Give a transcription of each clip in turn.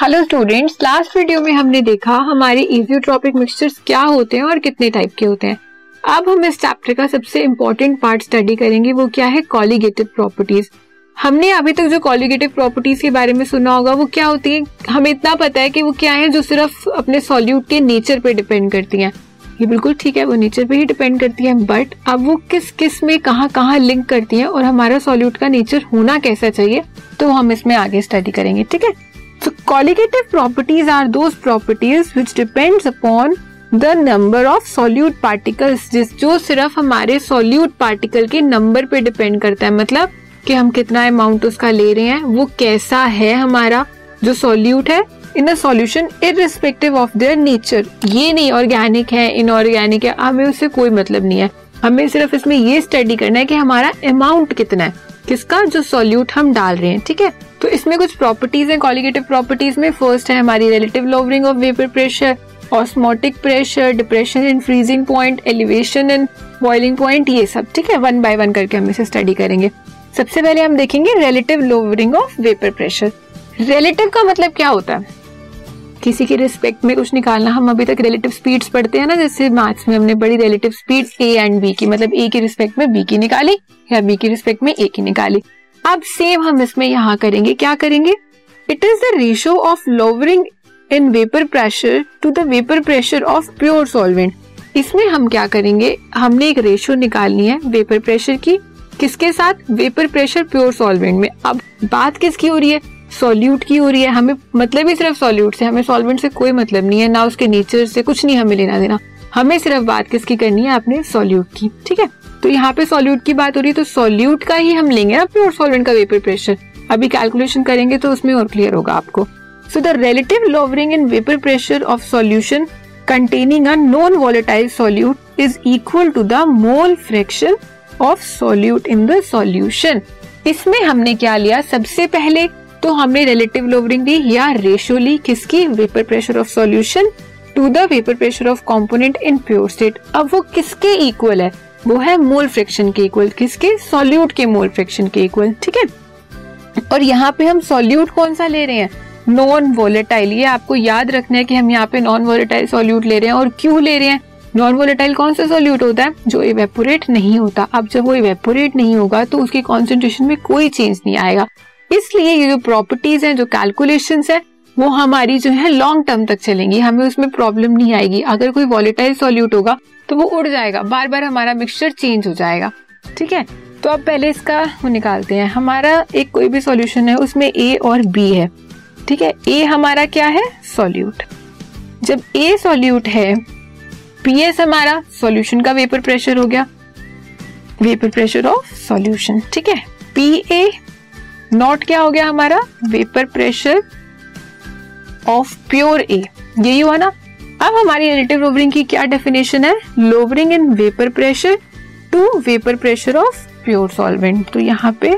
Hello students last video में हमने देखा हमारे इजियोट्रॉपिक मिक्सचर्स क्या होते हैं और कितने टाइप के होते हैं। अब हम इस चैप्टर का सबसे इम्पोर्टेंट पार्ट स्टडी करेंगे, वो क्या है कॉलीगेटिव प्रॉपर्टीज़ हमने अभी तक जो कॉलीगेटिव प्रॉपर्टीज़ के बारे में सुना होगा, वो क्या होती है? हमें इतना पता है कि वो क्या है जो सिर्फ़ अपने सॉल्यूट के नेचर पे डिपेंड करती हैं। ये बिल्कुल ठीक है, वो नेचर पे ही डिपेंड करती है बट अब वो किस किसमें, कहाँ कहाँ लिंक करती है और हमारा सॉल्यूट का नेचर होना कैसा चाहिए तो हम इसमें आगे स्टडी करेंगे, ठीक है? So colligative properties are those properties which depends upon the number of solute particles जिस जो सिर्फ़ हमारे सॉल्यूट पार्टिकल के नंबर पे डिपेंड करता है मतलब कि हम कितना अमाउंट उसका ले रहे हैं, वो कैसा है हमारा जो सॉल्यूट है in a solution irrespective of their nature ये नहीं ऑर्गेनिक है इनऑर्गेनिक है, हमें उससे कोई मतलब नहीं है। हमें सिर्फ़ इसमें ये स्टडी करना है कि हमारा अमाउंट कितना है, किसका जो सॉल्यूट हम डाल रहे हैं, ठीक है? तो इसमें कुछ प्रॉपर्टीज़ हैं कॉलिगेटिव प्रॉपर्टीज़ में फ़र्स्ट है हमारी relative lowering of vapour pressure osmotic pressure depression in freezing point elevation in boiling point ये सब, ठीक है? वन बाय वन करके हम इसे स्टडी करेंगे। सबसे पहले हम देखेंगे relative lowering of vapour pressure relative का मतलब क्या होता है? किसी के रिस्पेक्ट में कुछ निकालना, हम अभी तक रिलेटिव स्पीड्स पढ़ते हैं ना, जैसे मैथ्स में हमने बड़ी relative speed A and B की मतलब ए के रिस्पेक्ट में बी की निकाली या बी के रिस्पेक्ट में ए की निकाली। अब सेम हम इसमें यहाँ करेंगे। क्या करेंगे? It is the ratio of lowering in vapour pressure to the vapour pressure of pure solvent इसमें हम क्या करेंगे? हमने एक रेशियो निकालनी है वेपर प्रेशर की। किसके साथ? वेपर प्रेशर प्योर सॉल्वेंट में। अब बात किसकी हो रही है? सॉल्यूट की हो रही है। हमें मतलब ही सिर्फ़ सॉल्यूट से। हमें सॉल्वेंट से कोई मतलब नहीं है। ना उसके नेचर से कुछ नहीं हमें लेना देना। हमें सिर्फ़ बात किसकी करनी है? अपने सॉल्यूट की। ठीक है? तो यहाँ पे सॉल्यूट की बात हो रही है तो सॉल्यूट का ही हम लेंगे ना प्योर सॉल्वेंट का वेपर प्रेशर अभी कैलकुलेशन करेंगे तो उसमें और क्लियर होगा आपको। So the relative lowering in vapour pressure of solution containing a non-volatile solute is equal to the mole fraction of solute in the solution. इसमें हमने क्या लिया? सबसे पहले तो हमने रिलेटिव लोवरिंग ली या रेशियो ली किसकी? Vapour pressure of solution to the vapour pressure of component in pure state अब वो किसके इक्वल है? वो है मोल फ्रिक्शन के इक्वल किसके? सॉल्यूट के मोल फ्रिक्शन के इक्वल, ठीक है? और यहाँ पे हम सॉल्यूट कौन सा ले रहे हैं? Non volatile. ये आपको याद रखना है कि हम यहाँ पे नॉन वोलेटाइल सॉल्यूट ले रहे हैं और क्यों ले रहे हैं? नॉन वोलेटाइल कौन सा सॉल्यूट होता है? जो इवेपोरेट नहीं होता। अब जब वो इवेपोरेट नहीं होगा तो उसकी कॉन्सेंट्रेशन में कोई चेंज नहीं आएगा। इसलिए ये जो प्रॉपर्टीज़ हैं, जो कैलकुलेशन है, वो हमारी जो है लॉन्ग टर्म तक चलेंगी। हमें उसमें प्रॉब्लम नहीं आएगी। अगर कोई वॉलेटाइल सॉल्यूट होगा तो वो उड़ जाएगा। बार बार हमारा मिक्सचर चेंज हो जाएगा। ठीक है? तो अब पहले इसका वो निकालते हैं। हमारा एक कोई भी सॉल्यूशन है, उसमें ए और बी है। ठीक है? ए हमारा क्या है? सॉल्यूट जब ए सॉल्यूट है पी एस हमारा सॉल्यूशन का वेपर प्रेशर हो गया। वेपर प्रेशर ऑफ़ सॉल्यूशन ठीक है? पी ए नॉट क्या हो गया हमारा? Vapour pressure of pure A यही हुआ ना? अब हमारी रिलेटिव लोवरिंग की क्या डेफिनेशन है? Lowering in vapour pressure to vapour pressure of pure solvent तो यहाँ पे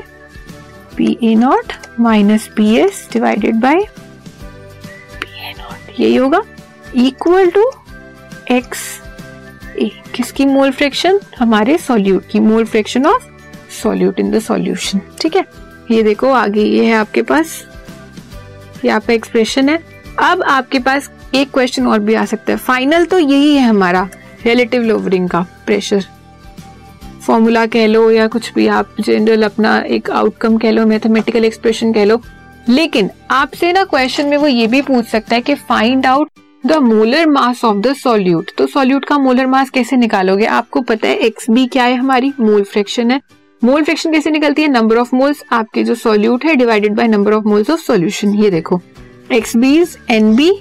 P A not minus P S divided by P A not यही होगा। इक्वल टू एक्स ए किसकी मोल फ्रैक्शन हमारे सॉल्यूट की mole fraction of solute in the solution ठीक है? ये देखो, आगे ये है आपके पास। ये आपका एक्सप्रेशन है। अब आपके पास एक क्वेश्चन और भी आ सकता है। फाइनल तो यही है हमारा रिलेटिव लोवरिंग का प्रेशर फॉर्मूला कह लो या कुछ भी, आप जनरल अपना एक आउटकम कह लो मैथमेटिकल एक्सप्रेशन कह लो। लेकिन आपसे ना क्वेश्चन में वो ये भी पूछ सकता है कि find out the molar mass of the solute तो सॉल्यूट का मोलर मास कैसे निकालोगे? आपको पता है एक्स बी क्या है हमारी? मोल फ्रैक्शन है। मोल फ्रैक्शन कैसे निकलती है? नंबर ऑफ़ मोल्स आपके जो सॉल्यूट है divided by number of moles of solution ये देखो X B is N B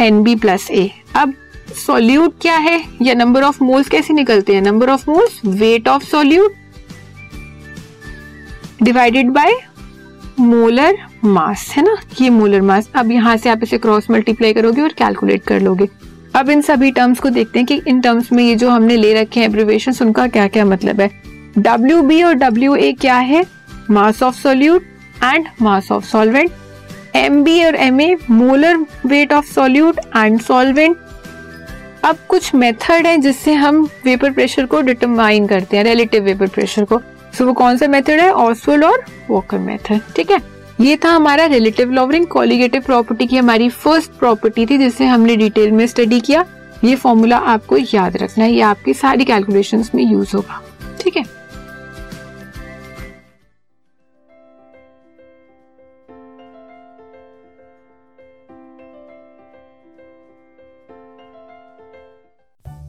N B plus A अब सॉल्यूट क्या है? या नंबर ऑफ़ मोल्स कैसे निकलते हैं? Number of moles weight of solute divided by molar mass है ना? ये मोलर मास अब यहाँ से आप इसे क्रॉस मल्टीप्लाई करोगे और कैलकुलेट कर लोगे। अब इन सभी टर्म्स को देखते हैं कि इन टर्म्स में ये जो हमने ले रखे हैं एब्रिवेशन उनका क्या क्या मतलब है? डब्ल्यू बी और डब्ल्यू ए क्या है? Mass of solute and mass of solvent M B और M A molar weight of solute and solvent अब कुछ मेथड है जिससे हम वेपर प्रेशर को डिटरमाइन करते हैं रिलेटिव वेपर प्रेशर को। सो वो कौन सा मेथड है? ऑसवल्ड और वॉकर मेथड ठीक है? ये था हमारा रिलेटिव लॉवरिंग कॉलिगेटिव प्रॉपर्टी की हमारी फ़र्स्ट प्रॉपर्टी थी, जिसे हमने डिटेल में स्टडी किया। ये फॉर्मूला आपको याद रखना है, ये आपकी सारी कैलकुलेशंस में यूज़ होगा, ठीक है?